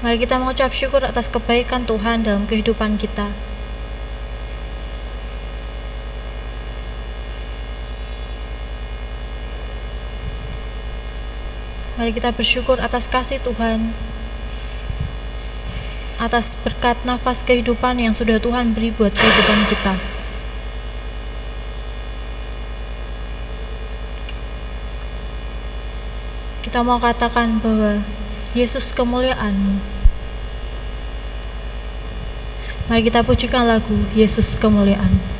Mari kita mengucap syukur atas kebaikan Tuhan dalam kehidupan kita. Mari kita bersyukur atas kasih Tuhan, atas berkat nafas kehidupan yang sudah Tuhan beri buat kehidupan kita. Kita mau katakan bahwa Yesus kemuliaanmu. Mari kita pujikan lagu Yesus kemuliaan.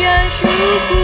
愿守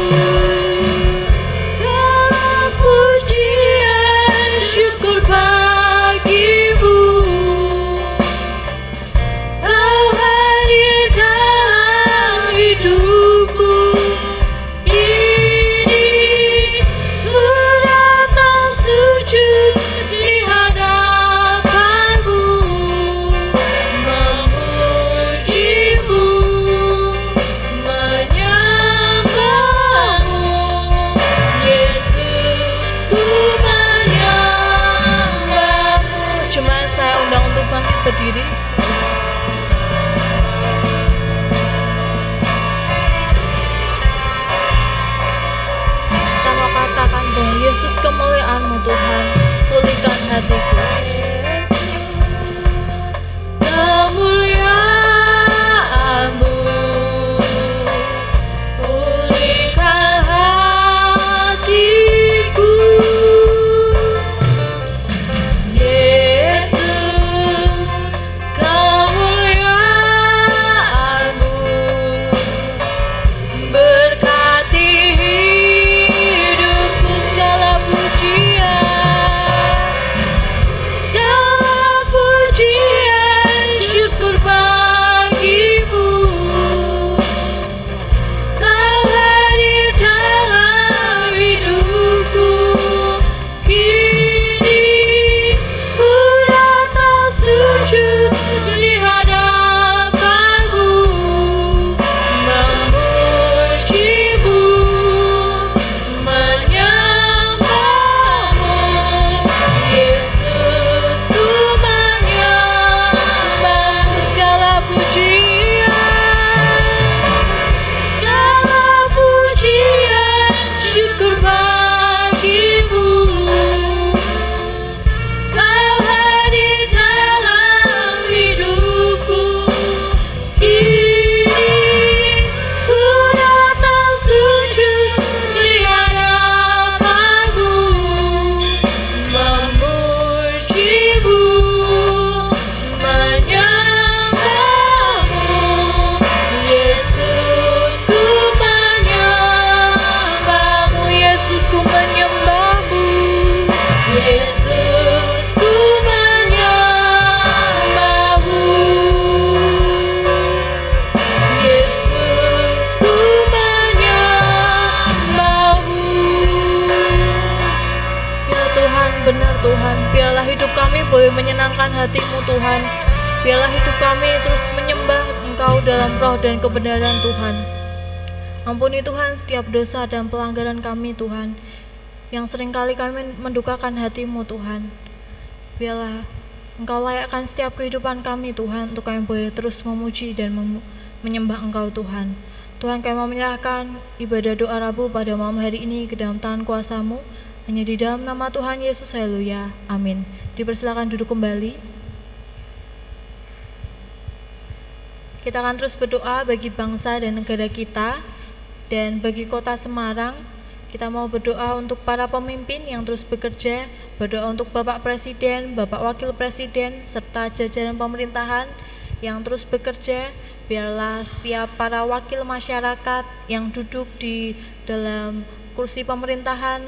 kami terus menyembah Engkau dalam roh dan kebenaran Tuhan. Ampuni Tuhan setiap dosa dan pelanggaran kami Tuhan yang sering kali kami mendukakan hatimu Tuhan. Biarlah Engkau layakkan setiap kehidupan kami Tuhan untuk kami boleh terus memuji dan mem menyembah Engkau Tuhan. Tuhan kami mau menyerahkan ibadah doa Rabu pada malam hari ini ke dalam tangan kuasamu. Hanya di dalam nama Tuhan Yesus, haleluya. Amin. Dipersilakan duduk kembali. Kita akan terus berdoa bagi bangsa dan negara kita dan bagi kota Semarang kita mau berdoa untuk para pemimpin yang terus bekerja, berdoa untuk Bapak Presiden, Bapak Wakil Presiden, serta jajaran pemerintahan yang terus bekerja. Biarlah setiap para wakil masyarakat yang duduk di dalam kursi pemerintahan,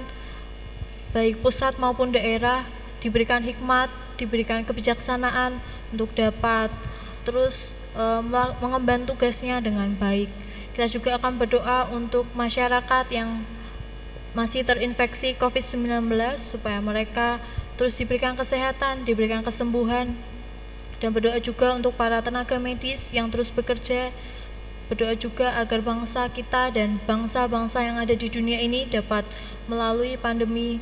baik pusat maupun daerah, diberikan hikmat, diberikan kebijaksanaan untuk dapat terus mengemban tugasnya dengan baik. Kita juga akan berdoa untuk masyarakat yang masih terinfeksi COVID-19 supaya mereka terus diberikan kesehatan, diberikan kesembuhan dan berdoa juga untuk para tenaga medis yang terus bekerja berdoa juga agar bangsa kita dan bangsa-bangsa yang ada di dunia ini dapat melalui pandemi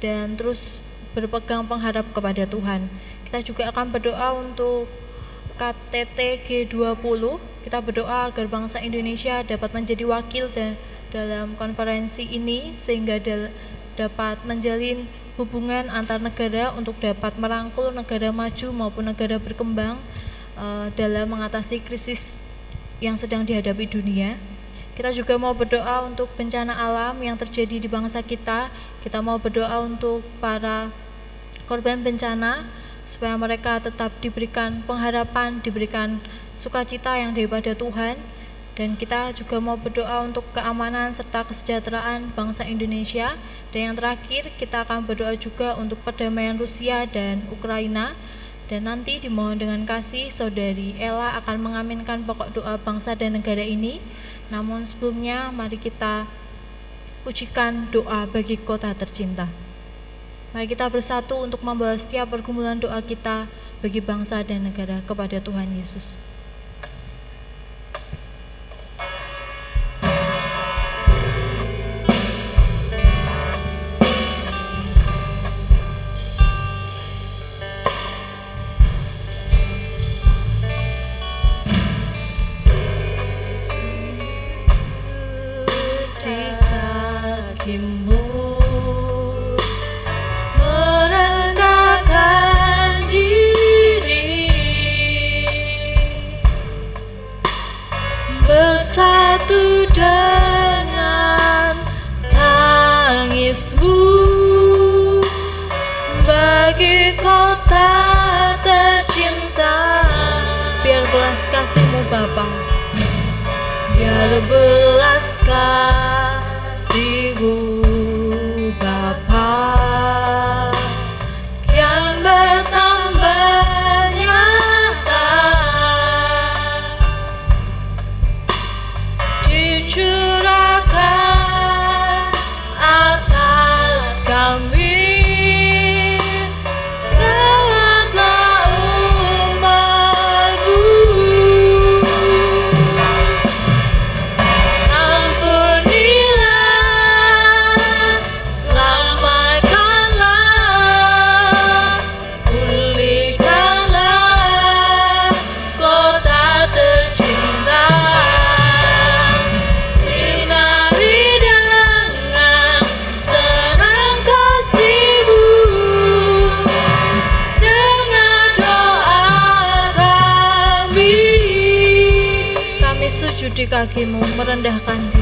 dan terus berpegang pengharap kepada Tuhan. Kita juga akan berdoa untuk KTT G20. Kita berdoa agar bangsa Indonesia dapat menjadi wakil dan dalam konferensi ini sehingga dapat menjalin hubungan antar negara untuk dapat merangkul negara maju maupun negara berkembang uh, dalam mengatasi krisis yang sedang dihadapi dunia. Kita juga mau berdoa untuk bencana alam yang terjadi di bangsa kita. Kita mau berdoa untuk para korban bencana supaya mereka tetap diberikan pengharapan, diberikan sukacita yang daripada Tuhan. Dan kita juga mau berdoa untuk keamanan serta kesejahteraan bangsa Indonesia. Dan yang terakhir kita akan berdoa juga untuk perdamaian Rusia dan Ukraina. Dan nanti dimohon dengan kasih saudari Ella akan mengaminkan pokok doa bangsa dan negara ini. Namun sebelumnya mari kita pujikan doa bagi kota tercinta mari kita bersatu untuk membawa setiap pergumulan doa kita bagi bangsa dan negara kepada Tuhan Yesus. Bapa Biar belas kasihmu kakimu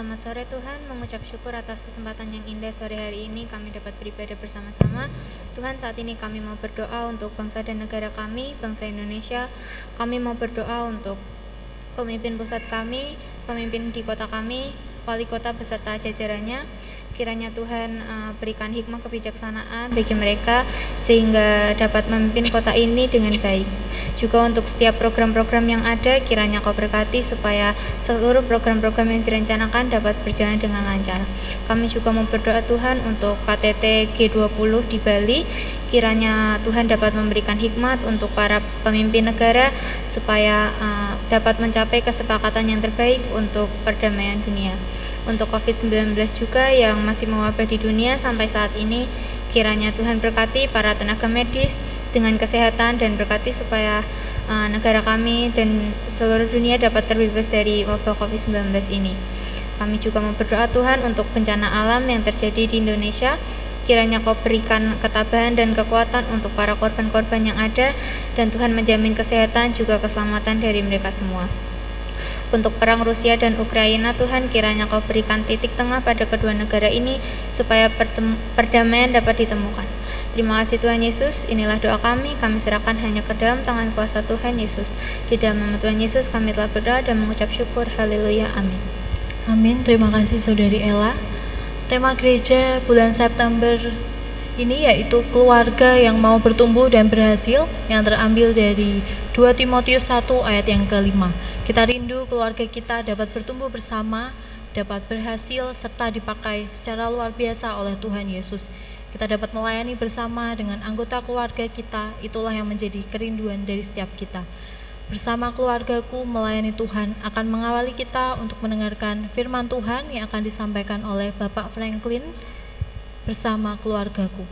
Selamat sore Tuhan, mengucap syukur atas kesempatan yang indah sore hari ini kami dapat beribadah bersama-sama. Tuhan saat ini kami mau berdoa untuk bangsa dan negara kami, bangsa Indonesia. Kami mau berdoa untuk pemimpin pusat kami, pemimpin di kota kami, wali kota beserta jajarannya. Kiranya Tuhan uh, berikan hikmah kebijaksanaan bagi mereka sehingga dapat memimpin kota ini dengan baik. Juga untuk setiap program-program yang ada, kiranya kau berkati supaya seluruh program-program yang direncanakan dapat berjalan dengan lancar. Kami juga mau berdoa Tuhan untuk KTT G20 di Bali, kiranya Tuhan dapat memberikan hikmat untuk para pemimpin negara supaya uh, dapat mencapai kesepakatan yang terbaik untuk perdamaian dunia. Untuk COVID-19 juga yang masih mewabah di dunia sampai saat ini, kiranya Tuhan berkati para tenaga medis, dengan kesehatan dan berkati supaya uh, negara kami dan seluruh dunia dapat terbebas dari wabah COVID-19 ini. Kami juga mau berdoa Tuhan untuk bencana alam yang terjadi di Indonesia. Kiranya kau berikan ketabahan dan kekuatan untuk para korban-korban yang ada dan Tuhan menjamin kesehatan juga keselamatan dari mereka semua. Untuk perang Rusia dan Ukraina, Tuhan kiranya kau berikan titik tengah pada kedua negara ini supaya perdamaian dapat ditemukan. Terima kasih Tuhan Yesus, inilah doa kami, kami serahkan hanya ke dalam tangan kuasa Tuhan Yesus. Di dalam nama Tuhan Yesus kami telah berdoa dan mengucap syukur. Haleluya. Amin. Amin. Terima kasih Saudari Ella. Tema gereja bulan September ini yaitu keluarga yang mau bertumbuh dan berhasil yang terambil dari 2 Timotius 1 ayat yang kelima. Kita rindu keluarga kita dapat bertumbuh bersama, dapat berhasil serta dipakai secara luar biasa oleh Tuhan Yesus kita dapat melayani bersama dengan anggota keluarga kita, itulah yang menjadi kerinduan dari setiap kita. Bersama keluargaku melayani Tuhan akan mengawali kita untuk mendengarkan firman Tuhan yang akan disampaikan oleh Bapak Franklin bersama keluargaku.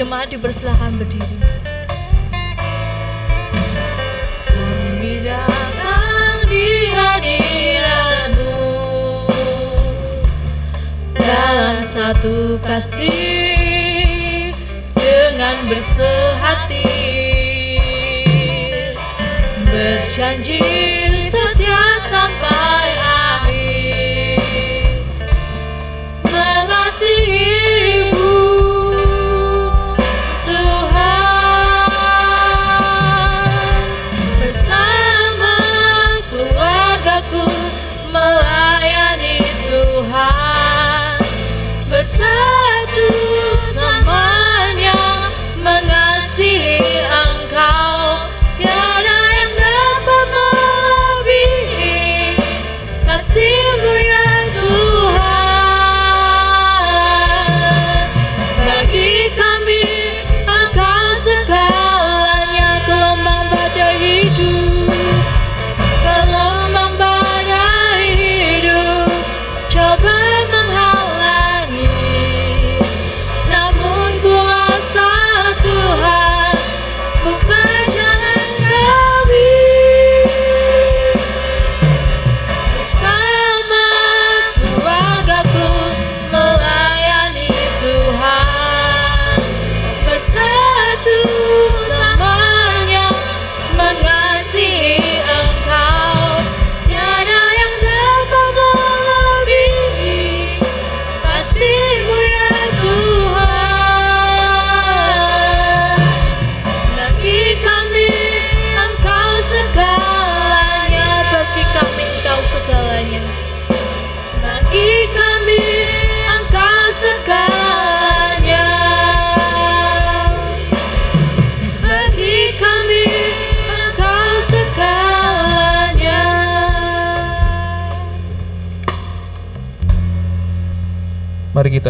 Jemaat dipersilakan berdiri. Kami datang di hadiratmu dalam satu kasih dengan bersehati berjanji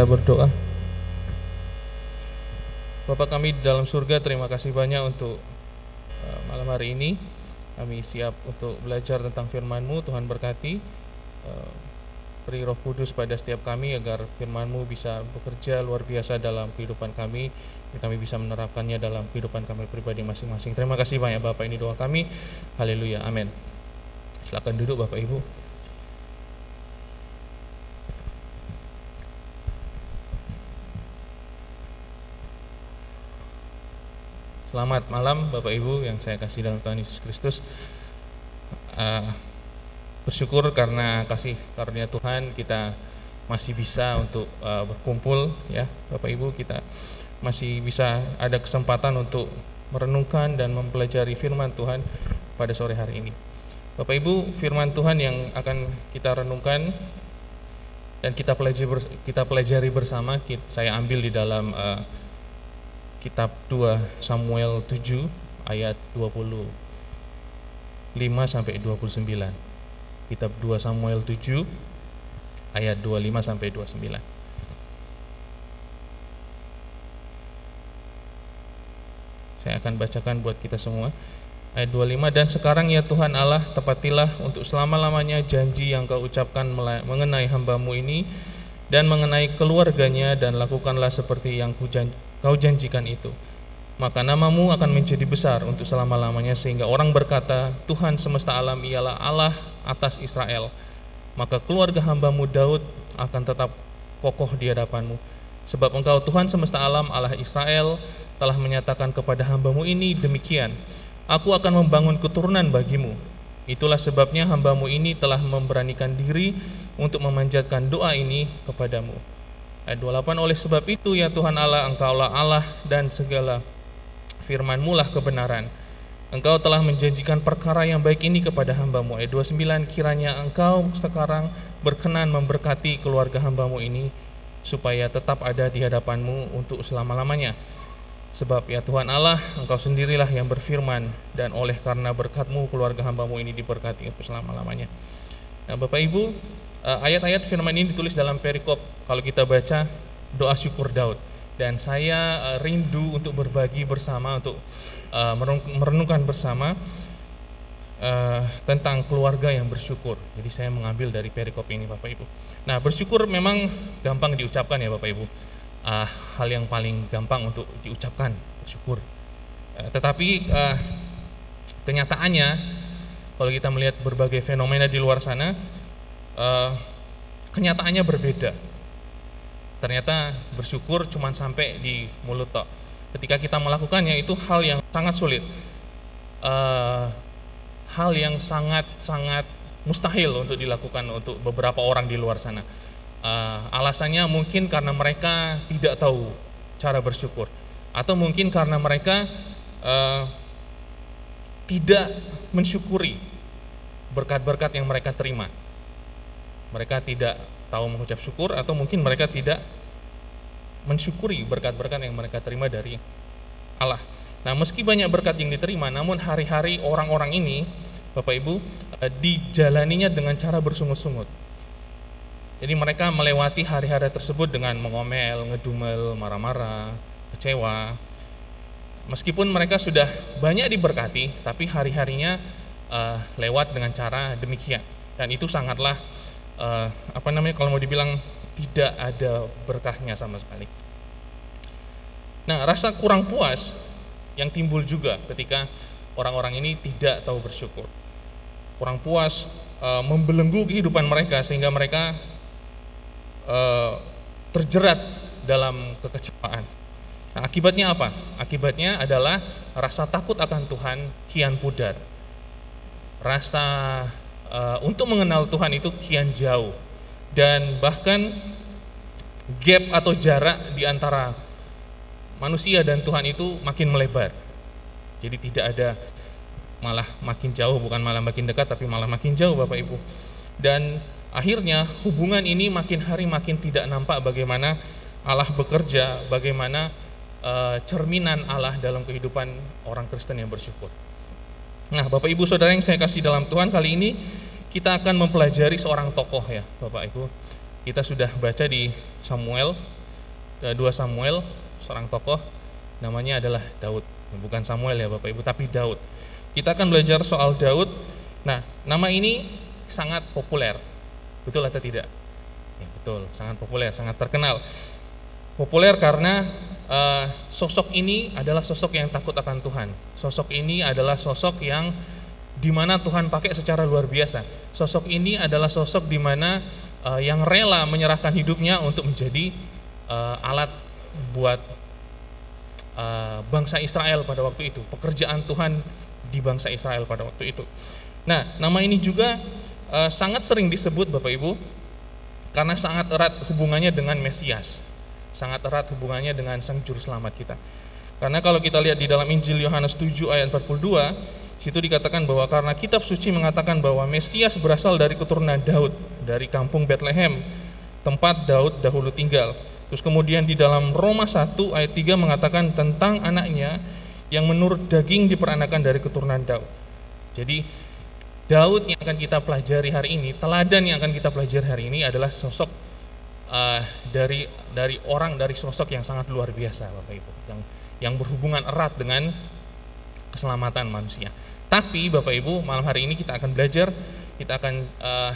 kita berdoa. Bapak kami di dalam surga, terima kasih banyak untuk uh, malam hari ini. Kami siap untuk belajar tentang firman-Mu. Tuhan berkati. uh, beri roh kudus pada setiap kami agar firman-Mu bisa bekerja luar biasa dalam kehidupan kami. Kami bisa menerapkannya dalam kehidupan kami pribadi masing-masing. Terima kasih banyak Bapak, ini doa kami. Haleluya, amin. Silakan duduk Bapak Ibu. Selamat malam Bapak Ibu yang saya kasih dalam Tuhan Yesus Kristus. Eh, bersyukur karena kasih karunia Tuhan kita masih bisa untuk eh, berkumpul ya Bapak Ibu kita masih bisa ada kesempatan untuk merenungkan dan mempelajari firman Tuhan pada sore hari ini. Bapak Ibu, firman Tuhan yang akan kita renungkan dan kita pelajari kita pelajari bersama kit- saya ambil di dalam eh, kitab 2 Samuel 7 ayat 25 sampai 29. Kitab 2 Samuel 7 ayat 25 sampai 29. Saya akan bacakan buat kita semua. Ayat 25 dan sekarang ya Tuhan Allah tepatilah untuk selama-lamanya janji yang kau ucapkan mengenai hambamu ini dan mengenai keluarganya dan lakukanlah seperti yang kujan- kau janjikan itu. Maka namamu akan menjadi besar untuk selama-lamanya sehingga orang berkata, Tuhan semesta alam ialah Allah atas Israel. Maka keluarga hambamu Daud akan tetap kokoh di hadapanmu. Sebab engkau Tuhan semesta alam Allah Israel telah menyatakan kepada hambamu ini demikian, Aku akan membangun keturunan bagimu. Itulah sebabnya hambamu ini telah memberanikan diri untuk memanjatkan doa ini kepadamu. Ayat 28 oleh sebab itu ya Tuhan Allah engkaulah Allah dan segala firmanmu lah kebenaran. Engkau telah menjanjikan perkara yang baik ini kepada hambamu. Ayat 29 kiranya engkau sekarang berkenan memberkati keluarga hambamu ini supaya tetap ada di hadapanmu untuk selama-lamanya. Sebab ya Tuhan Allah, Engkau sendirilah yang berfirman dan oleh karena berkatmu keluarga hambamu ini diberkati untuk selama-lamanya. Nah Bapak Ibu, eh, ayat-ayat firman ini ditulis dalam perikop kalau kita baca doa syukur Daud. Dan saya eh, rindu untuk berbagi bersama, untuk eh, merenungkan bersama eh, tentang keluarga yang bersyukur. Jadi saya mengambil dari perikop ini Bapak Ibu. Nah bersyukur memang gampang diucapkan ya Bapak Ibu. uh, hal yang paling gampang untuk diucapkan bersyukur. Tetapi kenyataannya kalau kita melihat berbagai fenomena di luar sana, uh, kenyataannya berbeda. Ternyata bersyukur cuma sampai di mulut tok. Ketika kita melakukannya itu hal yang sangat sulit, uh, hal yang sangat sangat mustahil untuk dilakukan untuk beberapa orang di luar sana. Uh, alasannya mungkin karena mereka tidak tahu cara bersyukur, atau mungkin karena mereka uh, tidak mensyukuri berkat-berkat yang mereka terima. Mereka tidak tahu mengucap syukur atau mungkin mereka tidak mensyukuri berkat-berkat yang mereka terima dari Allah. Nah, meski banyak berkat yang diterima, namun hari-hari orang-orang ini, Bapak Ibu, eh, dijalaninya dengan cara bersungut-sungut. Jadi mereka melewati hari-hari tersebut dengan mengomel, ngedumel, marah-marah, kecewa. Meskipun mereka sudah banyak diberkati, tapi hari-harinya uh, lewat dengan cara demikian. Dan itu sangatlah uh, apa namanya kalau mau dibilang tidak ada berkahnya sama sekali. Nah, rasa kurang puas yang timbul juga ketika orang-orang ini tidak tahu bersyukur. Kurang puas e, membelenggu kehidupan mereka sehingga mereka e, terjerat dalam kekecewaan. Nah, akibatnya apa? Akibatnya adalah rasa takut akan Tuhan kian pudar. Rasa uh, untuk mengenal Tuhan itu kian jauh dan bahkan gap atau jarak di antara manusia dan Tuhan itu makin melebar. Jadi tidak ada malah makin jauh bukan malah makin dekat tapi malah makin jauh Bapak Ibu. Dan akhirnya hubungan ini makin hari makin tidak nampak bagaimana Allah bekerja, bagaimana uh, cerminan Allah dalam kehidupan orang Kristen yang bersyukur. Nah, Bapak Ibu Saudara yang saya kasih dalam Tuhan kali ini kita akan mempelajari seorang tokoh ya, Bapak Ibu. Kita sudah baca di Samuel, eh, dua Samuel, seorang tokoh namanya adalah Daud. Bukan Samuel ya Bapak Ibu, tapi Daud. Kita akan belajar soal Daud. Nah, nama ini sangat populer. Betul atau tidak? Ya, betul, sangat populer, sangat terkenal. Populer karena uh, sosok ini adalah sosok yang takut akan Tuhan. Sosok ini adalah sosok yang di mana Tuhan pakai secara luar biasa. Sosok ini adalah sosok di mana uh, yang rela menyerahkan hidupnya untuk menjadi uh, alat buat uh, bangsa Israel pada waktu itu. Pekerjaan Tuhan di bangsa Israel pada waktu itu. Nah, nama ini juga uh, sangat sering disebut Bapak Ibu karena sangat erat hubungannya dengan Mesias sangat erat hubungannya dengan sang juru selamat kita. Karena kalau kita lihat di dalam Injil Yohanes 7 ayat 42, situ dikatakan bahwa karena kitab suci mengatakan bahwa Mesias berasal dari keturunan Daud, dari kampung Bethlehem, tempat Daud dahulu tinggal. Terus kemudian di dalam Roma 1 ayat 3 mengatakan tentang anaknya yang menurut daging diperanakan dari keturunan Daud. Jadi Daud yang akan kita pelajari hari ini, teladan yang akan kita pelajari hari ini adalah sosok uh, dari dari orang dari sosok yang sangat luar biasa Bapak Ibu yang yang berhubungan erat dengan keselamatan manusia. Tapi Bapak Ibu malam hari ini kita akan belajar kita akan uh,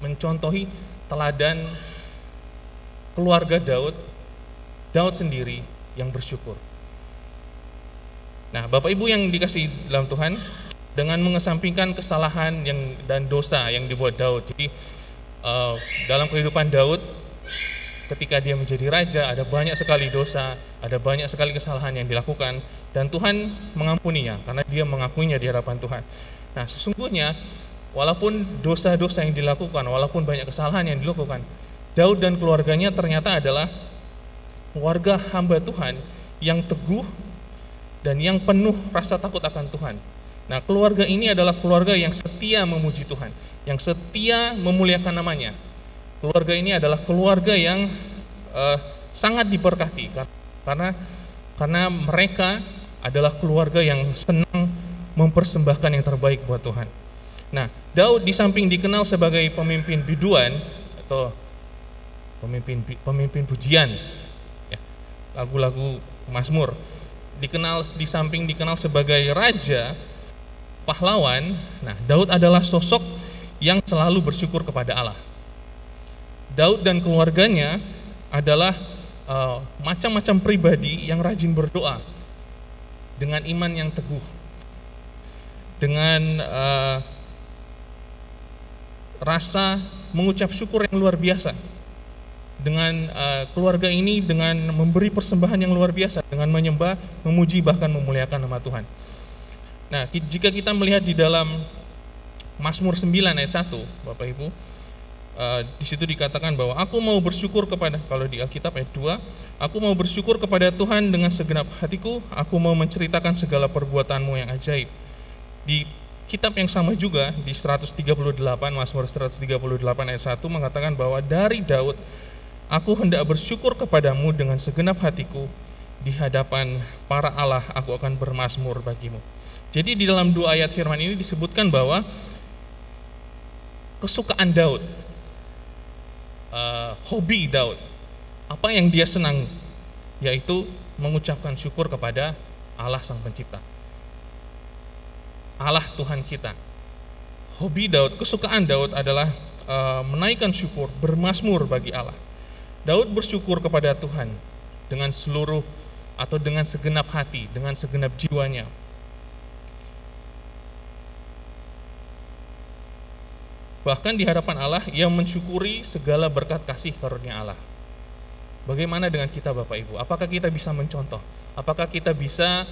mencontohi teladan keluarga Daud Daud sendiri yang bersyukur. Nah, Bapak Ibu yang dikasih dalam Tuhan dengan mengesampingkan kesalahan yang dan dosa yang dibuat Daud. Jadi uh, dalam kehidupan Daud ketika dia menjadi raja ada banyak sekali dosa, ada banyak sekali kesalahan yang dilakukan dan Tuhan mengampuninya karena dia mengakuinya di hadapan Tuhan. Nah, sesungguhnya walaupun dosa-dosa yang dilakukan, walaupun banyak kesalahan yang dilakukan, Daud dan keluarganya ternyata adalah warga hamba Tuhan yang teguh dan yang penuh rasa takut akan Tuhan. Nah, keluarga ini adalah keluarga yang setia memuji Tuhan, yang setia memuliakan namanya, keluarga ini adalah keluarga yang uh, sangat diberkati karena karena mereka adalah keluarga yang senang mempersembahkan yang terbaik buat Tuhan. Nah, Daud di samping dikenal sebagai pemimpin biduan atau pemimpin pemimpin pujian, ya, lagu-lagu Mazmur, dikenal di samping dikenal sebagai raja pahlawan. Nah, Daud adalah sosok yang selalu bersyukur kepada Allah. Daud dan keluarganya adalah uh, macam-macam pribadi yang rajin berdoa dengan iman yang teguh, dengan uh, rasa mengucap syukur yang luar biasa, dengan uh, keluarga ini dengan memberi persembahan yang luar biasa, dengan menyembah, memuji bahkan memuliakan nama Tuhan. Nah, jika kita melihat di dalam Mazmur 9 ayat 1, Bapak Ibu, uh, di situ dikatakan bahwa aku mau bersyukur kepada kalau di Alkitab ayat 2, aku mau bersyukur kepada Tuhan dengan segenap hatiku, aku mau menceritakan segala perbuatanmu yang ajaib. Di kitab yang sama juga di 138 Mazmur 138 ayat 1 mengatakan bahwa dari Daud aku hendak bersyukur kepadamu dengan segenap hatiku di hadapan para Allah aku akan bermasmur bagimu. Jadi di dalam dua ayat firman ini disebutkan bahwa kesukaan Daud, uh, hobi Daud, apa yang dia senang, yaitu mengucapkan syukur kepada Allah Sang Pencipta. Allah Tuhan kita. Hobi Daud, kesukaan Daud adalah uh, menaikkan syukur, bermasmur bagi Allah. Daud bersyukur kepada Tuhan dengan seluruh atau dengan segenap hati, dengan segenap jiwanya, Bahkan di hadapan Allah ia mensyukuri segala berkat kasih karunia Allah. Bagaimana dengan kita Bapak Ibu? Apakah kita bisa mencontoh? Apakah kita bisa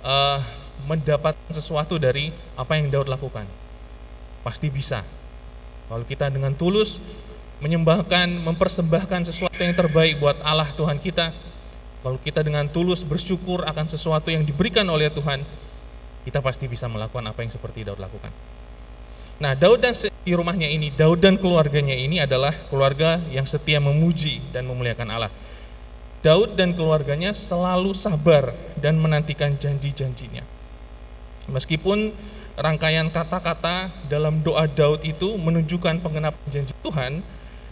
uh, mendapat sesuatu dari apa yang Daud lakukan? Pasti bisa. Kalau kita dengan tulus menyembahkan, mempersembahkan sesuatu yang terbaik buat Allah Tuhan kita, kalau kita dengan tulus bersyukur akan sesuatu yang diberikan oleh Tuhan, kita pasti bisa melakukan apa yang seperti Daud lakukan. Nah, Daud dan di rumahnya ini, Daud dan keluarganya ini adalah keluarga yang setia memuji dan memuliakan Allah. Daud dan keluarganya selalu sabar dan menantikan janji-janjinya. Meskipun rangkaian kata-kata dalam doa Daud itu menunjukkan pengenapan janji Tuhan,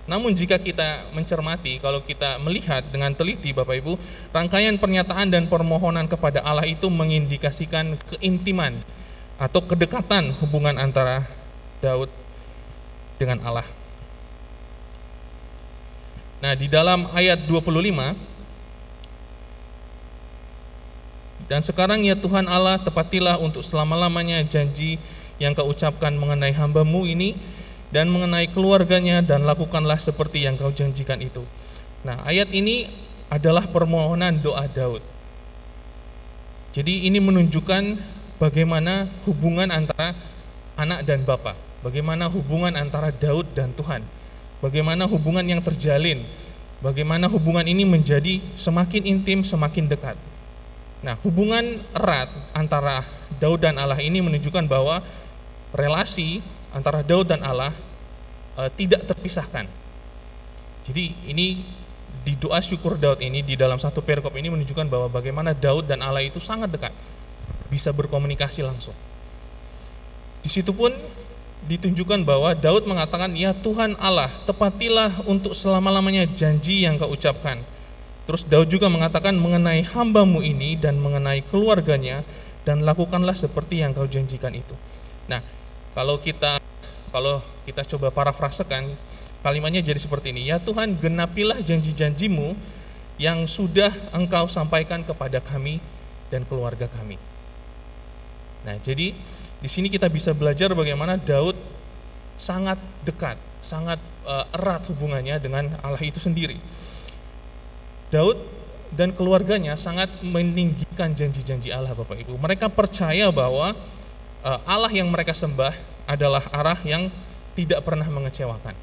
namun jika kita mencermati, kalau kita melihat dengan teliti Bapak Ibu, rangkaian pernyataan dan permohonan kepada Allah itu mengindikasikan keintiman atau kedekatan hubungan antara Daud dengan Allah. Nah, di dalam ayat 25 Dan sekarang ya Tuhan Allah tepatilah untuk selama-lamanya janji yang kau ucapkan mengenai hambamu ini dan mengenai keluarganya dan lakukanlah seperti yang kau janjikan itu. Nah, ayat ini adalah permohonan doa Daud. Jadi ini menunjukkan bagaimana hubungan antara anak dan bapak. Bagaimana hubungan antara Daud dan Tuhan? Bagaimana hubungan yang terjalin? Bagaimana hubungan ini menjadi semakin intim, semakin dekat? Nah, hubungan erat antara Daud dan Allah ini menunjukkan bahwa relasi antara Daud dan Allah e, tidak terpisahkan. Jadi ini di doa syukur Daud ini di dalam satu perikop ini menunjukkan bahwa bagaimana Daud dan Allah itu sangat dekat, bisa berkomunikasi langsung. Di situ pun ditunjukkan bahwa Daud mengatakan, "Ya Tuhan Allah, tepatilah untuk selama-lamanya janji yang kau ucapkan." Terus Daud juga mengatakan mengenai hambamu ini dan mengenai keluarganya dan lakukanlah seperti yang kau janjikan itu. Nah, kalau kita kalau kita coba parafrasekan kalimatnya jadi seperti ini, "Ya Tuhan, genapilah janji-janjimu yang sudah engkau sampaikan kepada kami dan keluarga kami." Nah, jadi di sini kita bisa belajar bagaimana Daud sangat dekat, sangat uh, erat hubungannya dengan Allah itu sendiri. Daud dan keluarganya sangat meninggikan janji-janji Allah Bapak Ibu. Mereka percaya bahwa uh, Allah yang mereka sembah adalah arah yang tidak pernah mengecewakan.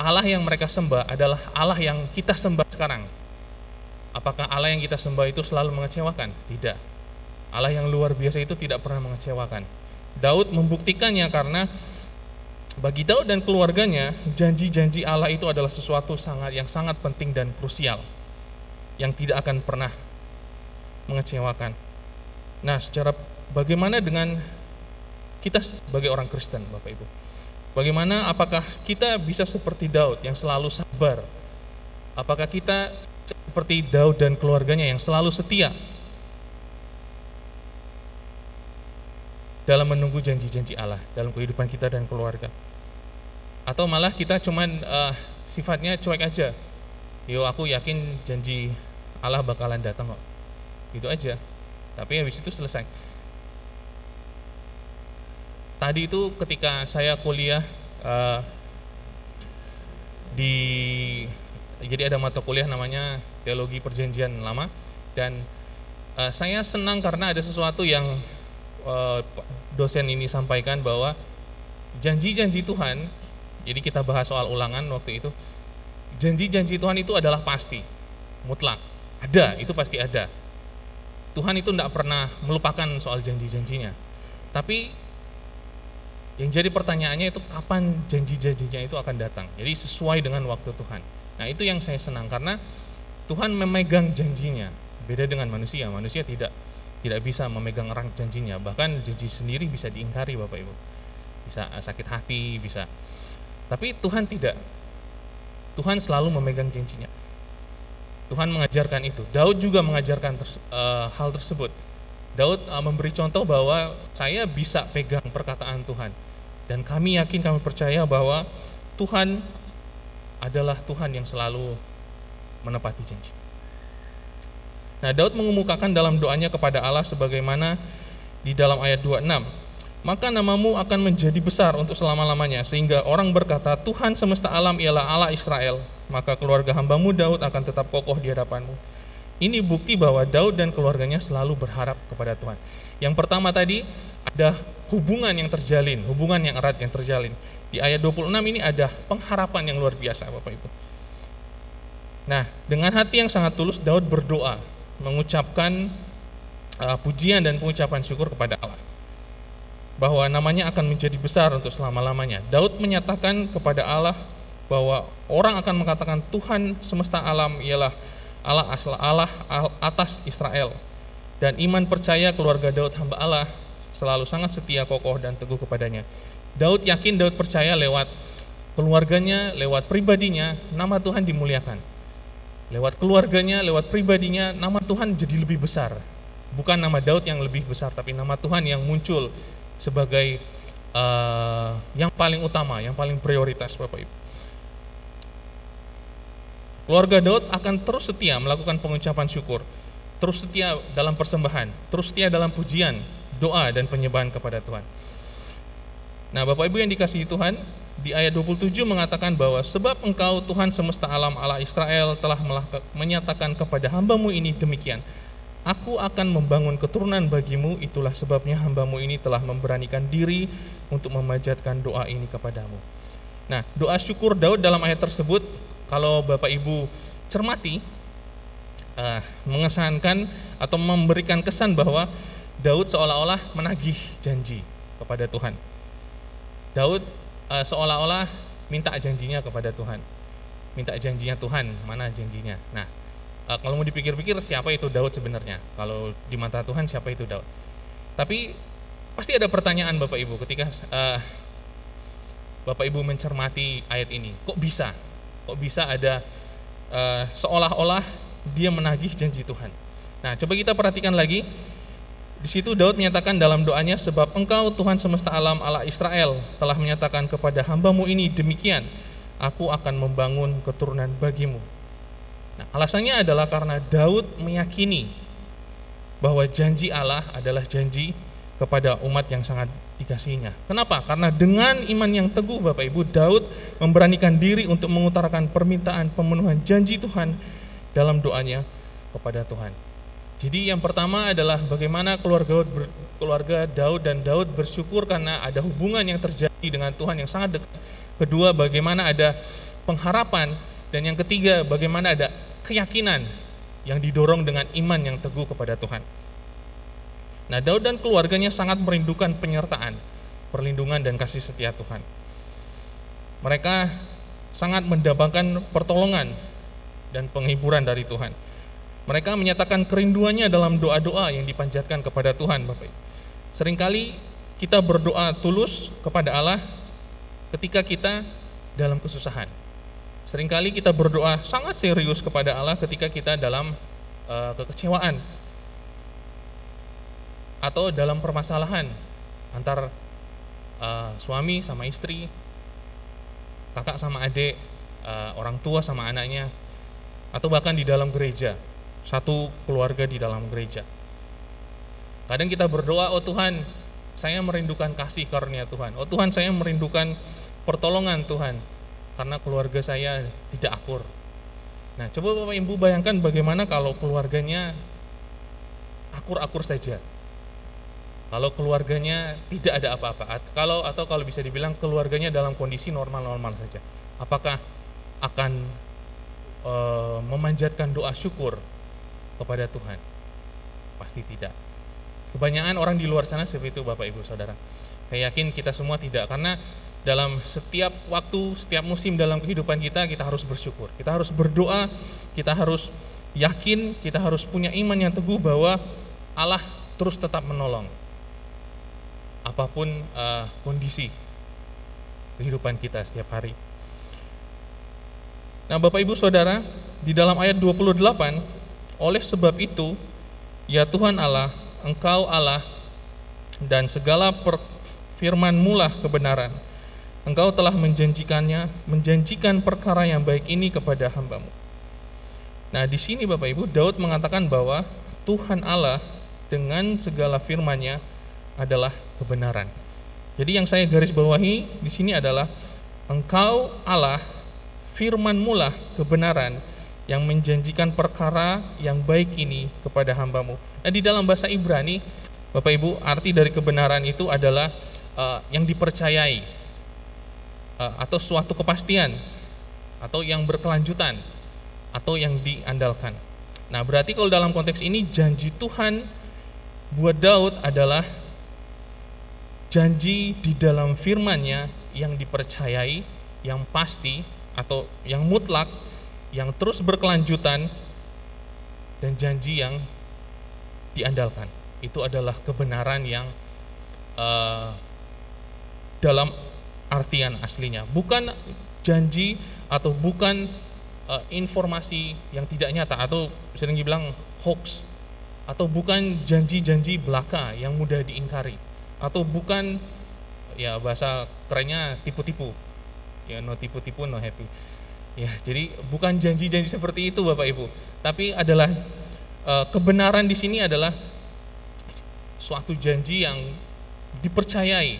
Allah yang mereka sembah adalah Allah yang kita sembah sekarang. Apakah Allah yang kita sembah itu selalu mengecewakan? Tidak Allah yang luar biasa itu tidak pernah mengecewakan. Daud membuktikannya karena bagi Daud dan keluarganya janji-janji Allah itu adalah sesuatu sangat yang sangat penting dan krusial yang tidak akan pernah mengecewakan. Nah, secara bagaimana dengan kita sebagai orang Kristen, Bapak Ibu? Bagaimana apakah kita bisa seperti Daud yang selalu sabar? Apakah kita seperti Daud dan keluarganya yang selalu setia dalam menunggu janji-janji Allah dalam kehidupan kita dan keluarga. Atau malah kita cuman uh, sifatnya cuek aja. yo aku yakin janji Allah bakalan datang kok gitu aja tapi habis itu selesai tadi itu ketika saya kuliah uh, di jadi ada mata kuliah namanya teologi perjanjian lama dan uh, saya senang karena ada sesuatu yang uh, dosen ini sampaikan bahwa janji-janji Tuhan jadi kita bahas soal ulangan waktu itu janji-janji Tuhan itu adalah pasti mutlak ada itu pasti ada Tuhan itu tidak pernah melupakan soal janji-janjinya tapi yang jadi pertanyaannya itu kapan janji-janjinya itu akan datang. Jadi sesuai dengan waktu Tuhan. Nah itu yang saya senang karena Tuhan memegang janjinya. Beda dengan manusia. Manusia tidak tidak bisa memegang erat janjinya. Bahkan janji sendiri bisa diingkari Bapak Ibu. Bisa sakit hati, bisa. Tapi Tuhan tidak. Tuhan selalu memegang janjinya. Tuhan mengajarkan itu. Daud juga mengajarkan terse uh, hal tersebut. Daud uh, memberi contoh bahwa saya bisa pegang perkataan Tuhan dan kami yakin, kami percaya bahwa Tuhan adalah Tuhan yang selalu menepati janji. Nah, Daud mengemukakan dalam doanya kepada Allah sebagaimana di dalam ayat 26. Maka namamu akan menjadi besar untuk selama-lamanya sehingga orang berkata Tuhan semesta alam ialah Allah Israel. Maka keluarga hambamu Daud akan tetap kokoh di hadapanmu. Ini bukti bahwa Daud dan keluarganya selalu berharap kepada Tuhan. Yang pertama tadi ada hubungan yang terjalin, hubungan yang erat yang terjalin. Di ayat 26 ini ada pengharapan yang luar biasa Bapak Ibu. Nah, dengan hati yang sangat tulus Daud berdoa, mengucapkan uh, pujian dan pengucapan syukur kepada Allah. Bahwa namanya akan menjadi besar untuk selama-lamanya. Daud menyatakan kepada Allah bahwa orang akan mengatakan Tuhan semesta alam ialah Allah asal Allah atas Israel. Dan iman percaya keluarga Daud hamba Allah selalu sangat setia, kokoh dan teguh kepadanya. Daud yakin, Daud percaya lewat keluarganya, lewat pribadinya, nama Tuhan dimuliakan. Lewat keluarganya, lewat pribadinya, nama Tuhan jadi lebih besar. Bukan nama Daud yang lebih besar, tapi nama Tuhan yang muncul sebagai uh, yang paling utama, yang paling prioritas, Bapak Ibu. Keluarga Daud akan terus setia melakukan pengucapan syukur, terus setia dalam persembahan, terus setia dalam pujian, doa dan penyembahan kepada Tuhan. Nah, Bapak Ibu yang dikasihi Tuhan, di ayat 27 mengatakan bahwa sebab engkau Tuhan semesta alam Allah Israel telah menyatakan kepada hambamu ini demikian, Aku akan membangun keturunan bagimu, itulah sebabnya hambamu ini telah memberanikan diri untuk memajatkan doa ini kepadamu. Nah, doa syukur Daud dalam ayat tersebut, kalau Bapak Ibu cermati, uh, mengesankan atau memberikan kesan bahwa Daud seolah-olah menagih janji kepada Tuhan. Daud uh, seolah-olah minta janjinya kepada Tuhan. Minta janjinya Tuhan, mana janjinya? Nah, uh, kalau mau dipikir-pikir siapa itu Daud sebenarnya? Kalau di mata Tuhan siapa itu Daud? Tapi pasti ada pertanyaan Bapak Ibu ketika uh, Bapak Ibu mencermati ayat ini. Kok bisa? Kok bisa ada uh, seolah-olah dia menagih janji Tuhan? Nah, coba kita perhatikan lagi di situ Daud menyatakan dalam doanya sebab engkau Tuhan semesta alam Allah Israel telah menyatakan kepada hambamu ini demikian aku akan membangun keturunan bagimu. Nah, alasannya adalah karena Daud meyakini bahwa janji Allah adalah janji kepada umat yang sangat dikasihinya. Kenapa? Karena dengan iman yang teguh Bapak Ibu, Daud memberanikan diri untuk mengutarakan permintaan pemenuhan janji Tuhan dalam doanya kepada Tuhan. Jadi yang pertama adalah bagaimana keluarga keluarga Daud dan Daud bersyukur karena ada hubungan yang terjadi dengan Tuhan yang sangat dekat. Kedua, bagaimana ada pengharapan dan yang ketiga, bagaimana ada keyakinan yang didorong dengan iman yang teguh kepada Tuhan. Nah, Daud dan keluarganya sangat merindukan penyertaan, perlindungan dan kasih setia Tuhan. Mereka sangat mendapatkan pertolongan dan penghiburan dari Tuhan. Mereka menyatakan kerinduannya dalam doa-doa yang dipanjatkan kepada Tuhan, Bapak. Seringkali kita berdoa tulus kepada Allah ketika kita dalam kesusahan. Seringkali kita berdoa sangat serius kepada Allah ketika kita dalam uh, kekecewaan atau dalam permasalahan antar uh, suami sama istri, kakak sama adik, uh, orang tua sama anaknya, atau bahkan di dalam gereja, satu keluarga di dalam gereja. Kadang kita berdoa, "Oh Tuhan, saya merindukan kasih karunia Tuhan. Oh Tuhan, saya merindukan pertolongan Tuhan karena keluarga saya tidak akur." Nah, coba Bapak Ibu bayangkan bagaimana kalau keluarganya akur-akur saja. Kalau keluarganya tidak ada apa-apa, kalau atau kalau bisa dibilang keluarganya dalam kondisi normal-normal saja, apakah akan e, memanjatkan doa syukur kepada Tuhan? Pasti tidak. Kebanyakan orang di luar sana seperti itu Bapak Ibu Saudara. Saya yakin kita semua tidak karena dalam setiap waktu, setiap musim dalam kehidupan kita kita harus bersyukur. Kita harus berdoa, kita harus yakin, kita harus punya iman yang teguh bahwa Allah terus tetap menolong. Apa pun uh, kondisi kehidupan kita setiap hari. Nah, Bapak Ibu Saudara, di dalam ayat 28, oleh sebab itu, ya Tuhan Allah, Engkau Allah dan segala firman mulah kebenaran. Engkau telah menjanjikannya, menjanjikan perkara yang baik ini kepada hambamu. Nah, di sini Bapak Ibu, Daud mengatakan bahwa Tuhan Allah dengan segala firman-Nya adalah kebenaran. Jadi yang saya garis bawahi di sini adalah Engkau Allah, firman mulah kebenaran yang menjanjikan perkara yang baik ini kepada hambamu. Nah di dalam bahasa Ibrani, Bapak Ibu, arti dari kebenaran itu adalah uh, yang dipercayai uh, atau suatu kepastian atau yang berkelanjutan atau yang diandalkan. Nah berarti kalau dalam konteks ini janji Tuhan buat Daud adalah janji di dalam firman-Nya yang dipercayai, yang pasti atau yang mutlak yang terus berkelanjutan dan janji yang diandalkan. Itu adalah kebenaran yang uh, dalam artian aslinya, bukan janji atau bukan uh, informasi yang tidak nyata atau sering dibilang hoax. Atau bukan janji-janji belaka yang mudah diingkari. Atau bukan ya bahasa kerennya tipu-tipu. Ya no tipu-tipu no happy Ya, jadi bukan janji-janji seperti itu Bapak Ibu, tapi adalah e, kebenaran di sini adalah suatu janji yang dipercayai,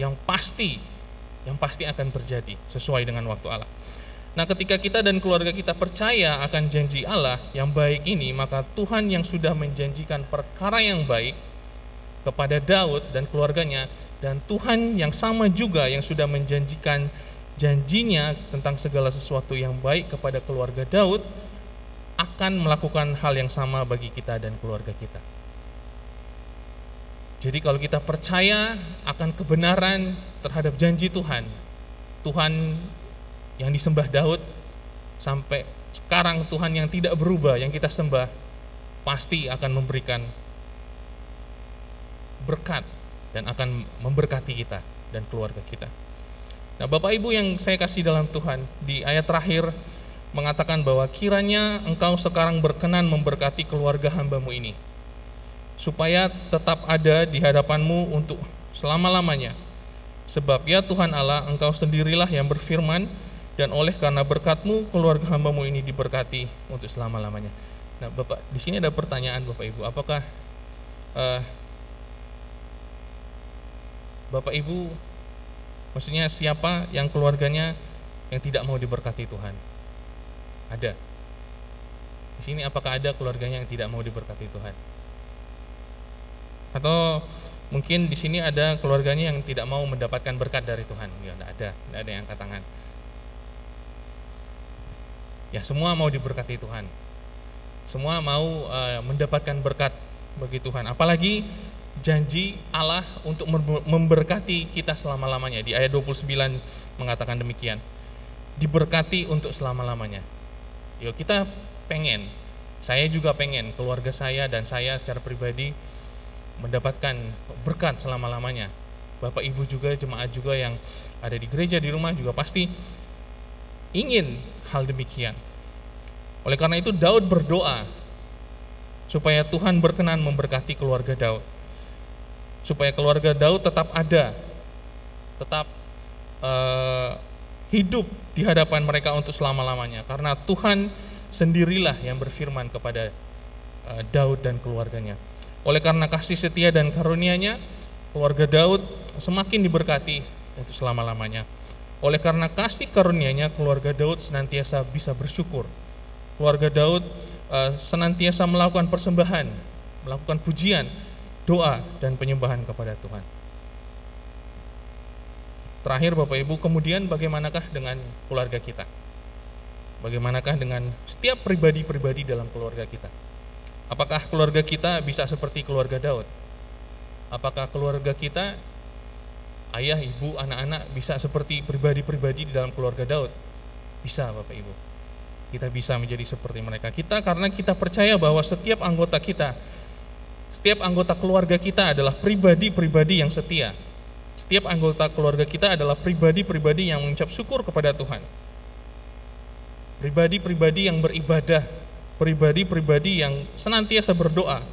yang pasti, yang pasti akan terjadi sesuai dengan waktu Allah. Nah, ketika kita dan keluarga kita percaya akan janji Allah yang baik ini, maka Tuhan yang sudah menjanjikan perkara yang baik kepada Daud dan keluarganya dan Tuhan yang sama juga yang sudah menjanjikan janjinya tentang segala sesuatu yang baik kepada keluarga Daud akan melakukan hal yang sama bagi kita dan keluarga kita. Jadi kalau kita percaya akan kebenaran terhadap janji Tuhan, Tuhan yang disembah Daud sampai sekarang Tuhan yang tidak berubah yang kita sembah pasti akan memberikan berkat dan akan memberkati kita dan keluarga kita. Nah, Bapak Ibu yang saya kasih dalam Tuhan, di ayat terakhir mengatakan bahwa kiranya engkau sekarang berkenan memberkati keluarga hambamu ini, supaya tetap ada di hadapanmu untuk selama-lamanya. Sebab ya Tuhan Allah, engkau sendirilah yang berfirman, dan oleh karena berkatmu, keluarga hambamu ini diberkati untuk selama-lamanya. Nah, Bapak, di sini ada pertanyaan Bapak Ibu, apakah uh, Bapak Ibu Maksudnya siapa yang keluarganya yang tidak mau diberkati Tuhan? Ada. Di sini apakah ada keluarganya yang tidak mau diberkati Tuhan? Atau mungkin di sini ada keluarganya yang tidak mau mendapatkan berkat dari Tuhan? Ya, tidak ada, tidak ada yang angkat tangan. Ya, semua mau diberkati Tuhan. Semua mau uh, mendapatkan berkat bagi Tuhan. Apalagi janji Allah untuk memberkati kita selama-lamanya. Di ayat 29 mengatakan demikian. Diberkati untuk selama-lamanya. Yuk kita pengen, saya juga pengen keluarga saya dan saya secara pribadi mendapatkan berkat selama-lamanya. Bapak Ibu juga jemaat juga yang ada di gereja di rumah juga pasti ingin hal demikian. Oleh karena itu Daud berdoa supaya Tuhan berkenan memberkati keluarga Daud supaya keluarga Daud tetap ada, tetap uh, hidup di hadapan mereka untuk selama-lamanya. Karena Tuhan sendirilah yang berfirman kepada uh, Daud dan keluarganya. Oleh karena kasih setia dan karunia-Nya, keluarga Daud semakin diberkati untuk selama-lamanya. Oleh karena kasih karunia-Nya, keluarga Daud senantiasa bisa bersyukur. Keluarga Daud uh, senantiasa melakukan persembahan, melakukan pujian, doa dan penyembahan kepada Tuhan. Terakhir Bapak Ibu, kemudian bagaimanakah dengan keluarga kita? Bagaimanakah dengan setiap pribadi-pribadi dalam keluarga kita? Apakah keluarga kita bisa seperti keluarga Daud? Apakah keluarga kita ayah, ibu, anak-anak bisa seperti pribadi-pribadi di dalam keluarga Daud? Bisa Bapak Ibu. Kita bisa menjadi seperti mereka. Kita karena kita percaya bahwa setiap anggota kita, setiap anggota keluarga kita adalah pribadi-pribadi yang setia setiap anggota keluarga kita adalah pribadi-pribadi yang mengucap syukur kepada Tuhan. Pribadi-pribadi yang beribadah, pribadi-pribadi yang senantiasa berdoa.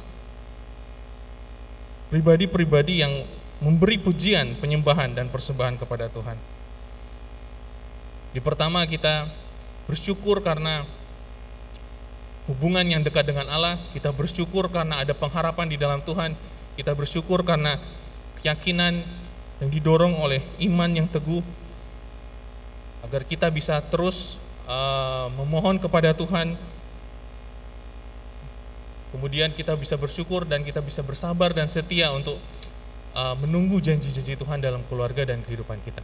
Pribadi-pribadi yang memberi pujian, penyembahan dan persembahan kepada Tuhan. Di pertama kita bersyukur karena hubungan yang dekat dengan Allah, kita bersyukur karena ada pengharapan di dalam Tuhan, kita bersyukur karena keyakinan yang didorong oleh iman yang teguh. Agar kita bisa terus uh, memohon kepada Tuhan. Kemudian kita bisa bersyukur dan kita bisa bersabar dan setia untuk uh, menunggu janji-janji Tuhan dalam keluarga dan kehidupan kita.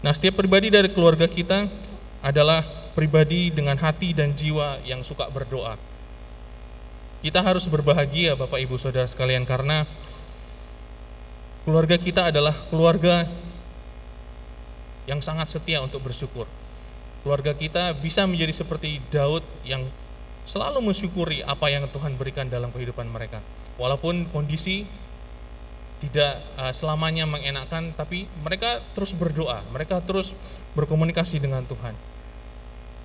Nah setiap pribadi dari keluarga kita adalah pribadi dengan hati dan jiwa yang suka berdoa kita harus berbahagia Bapak Ibu Saudara sekalian karena Keluarga kita adalah keluarga yang sangat setia untuk bersyukur. Keluarga kita bisa menjadi seperti Daud yang selalu mensyukuri apa yang Tuhan berikan dalam kehidupan mereka. Walaupun kondisi tidak uh, selamanya mengenakan, tapi mereka terus berdoa, mereka terus berkomunikasi dengan Tuhan.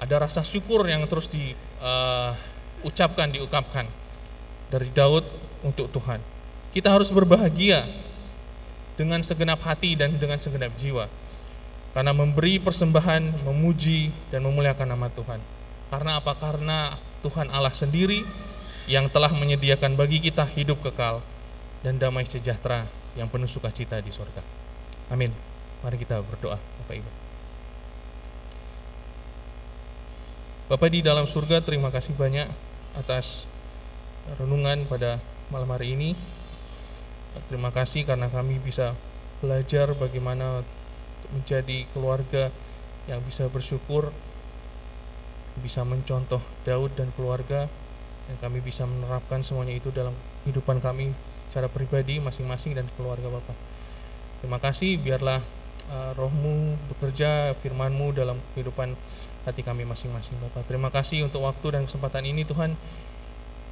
Ada rasa syukur yang terus diucapkan, uh, diungkapkan dari Daud untuk Tuhan. Kita harus berbahagia dengan segenap hati dan dengan segenap jiwa. Karena memberi persembahan, memuji dan memuliakan nama Tuhan. Karena apa? Karena Tuhan Allah sendiri yang telah menyediakan bagi kita hidup kekal dan damai sejahtera yang penuh sukacita di surga. Amin. Mari kita berdoa, Bapak Ibu. Bapak di dalam surga, terima kasih banyak atas renungan pada malam hari ini. Terima kasih karena kami bisa belajar bagaimana menjadi keluarga yang bisa bersyukur, bisa mencontoh Daud dan keluarga, dan kami bisa menerapkan semuanya itu dalam kehidupan kami secara pribadi masing-masing dan keluarga Bapak. Terima kasih, biarlah uh, rohmu bekerja, firmanmu dalam kehidupan hati kami masing-masing Bapak. Terima kasih untuk waktu dan kesempatan ini Tuhan.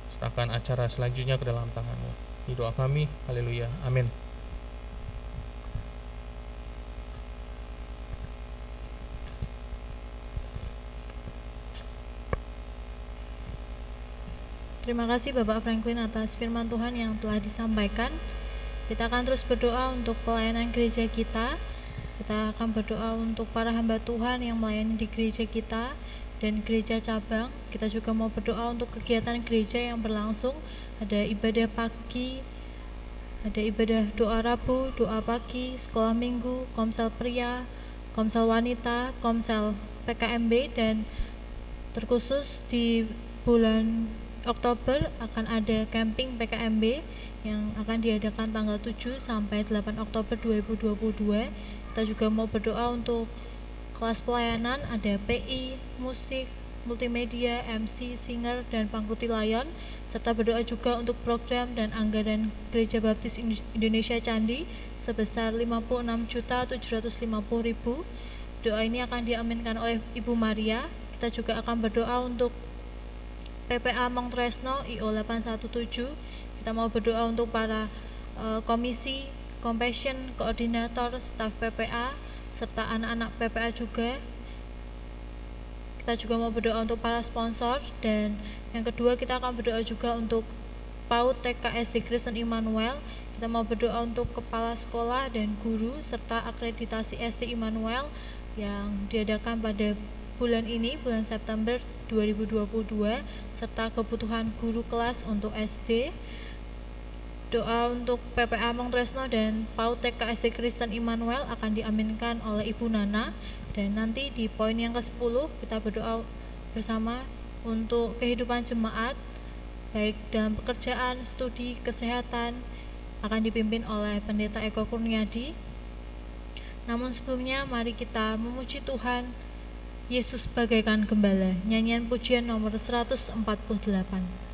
Serahkan acara selanjutnya ke dalam tanganmu di doa kami. Haleluya. Amin. Terima kasih Bapak Franklin atas firman Tuhan yang telah disampaikan. Kita akan terus berdoa untuk pelayanan gereja kita. Kita akan berdoa untuk para hamba Tuhan yang melayani di gereja kita dan gereja cabang. Kita juga mau berdoa untuk kegiatan gereja yang berlangsung ada ibadah pagi, ada ibadah doa Rabu, doa pagi, sekolah minggu, komsel pria, komsel wanita, komsel PKMB dan terkhusus di bulan Oktober akan ada camping PKMB yang akan diadakan tanggal 7 sampai 8 Oktober 2022. Kita juga mau berdoa untuk kelas pelayanan ada PI, musik, multimedia, MC, singer, dan pangkuti layon, serta berdoa juga untuk program dan anggaran Gereja Baptis Indonesia Candi sebesar 56.750.000. Doa ini akan diaminkan oleh Ibu Maria. Kita juga akan berdoa untuk PPA Mongtresno IO 817. Kita mau berdoa untuk para uh, komisi, Compassion Koordinator Staff PPA serta anak-anak PPA juga. Kita juga mau berdoa untuk para sponsor dan yang kedua kita akan berdoa juga untuk PAUD TKSD Kristen Immanuel. Kita mau berdoa untuk kepala sekolah dan guru serta akreditasi SD Immanuel yang diadakan pada bulan ini, bulan September 2022, serta kebutuhan guru kelas untuk SD, Doa untuk PPA Mang Tresno dan PAUD TKSD Kristen Immanuel akan diaminkan oleh Ibu Nana dan nanti di poin yang ke-10 kita berdoa bersama untuk kehidupan jemaat baik dalam pekerjaan, studi, kesehatan akan dipimpin oleh Pendeta Eko Kurniadi. Namun sebelumnya mari kita memuji Tuhan Yesus bagaikan gembala. Nyanyian pujian nomor 148.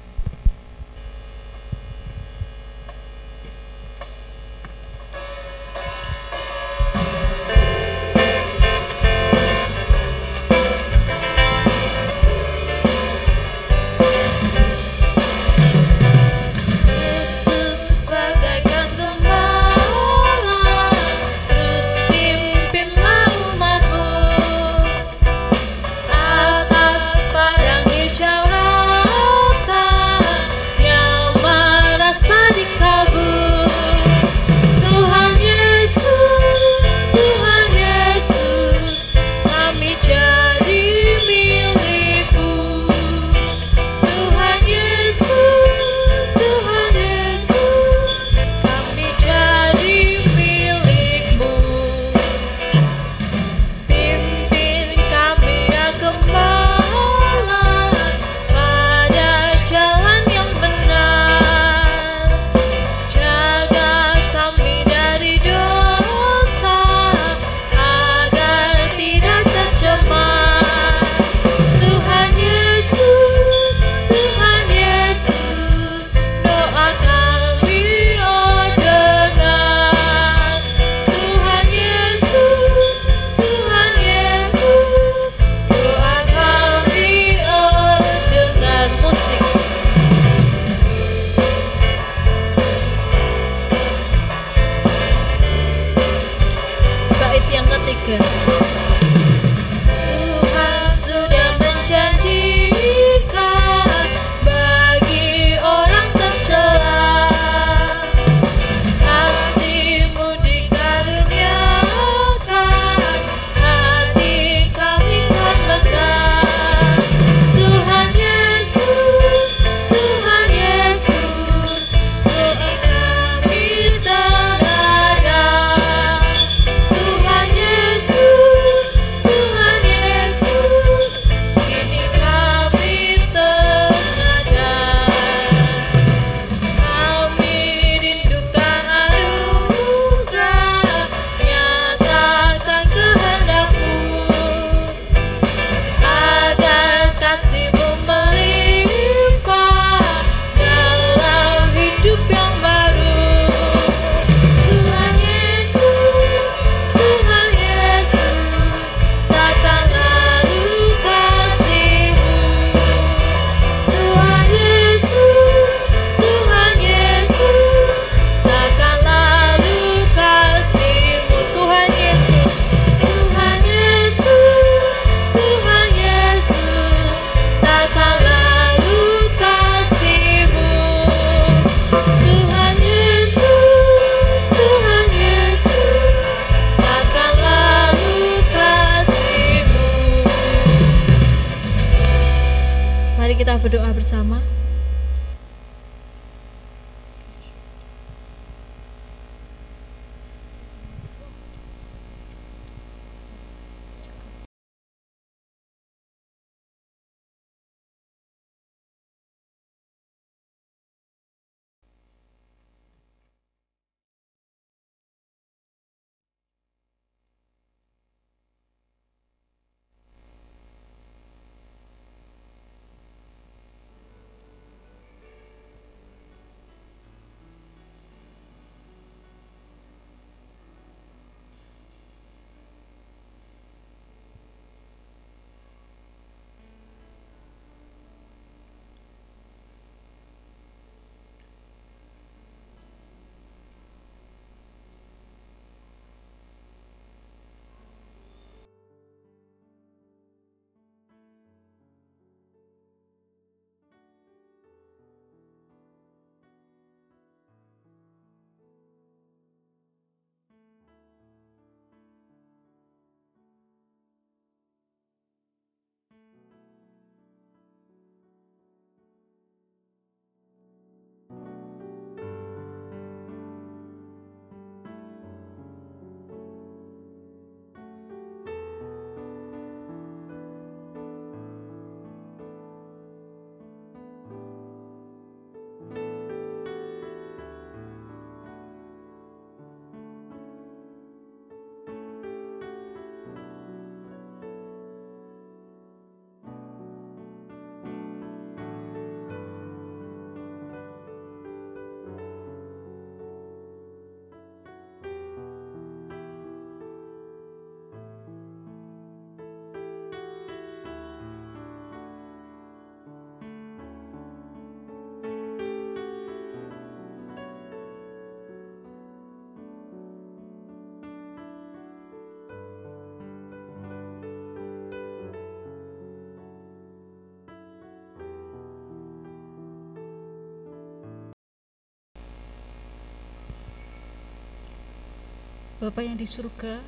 Bapa yang di surga,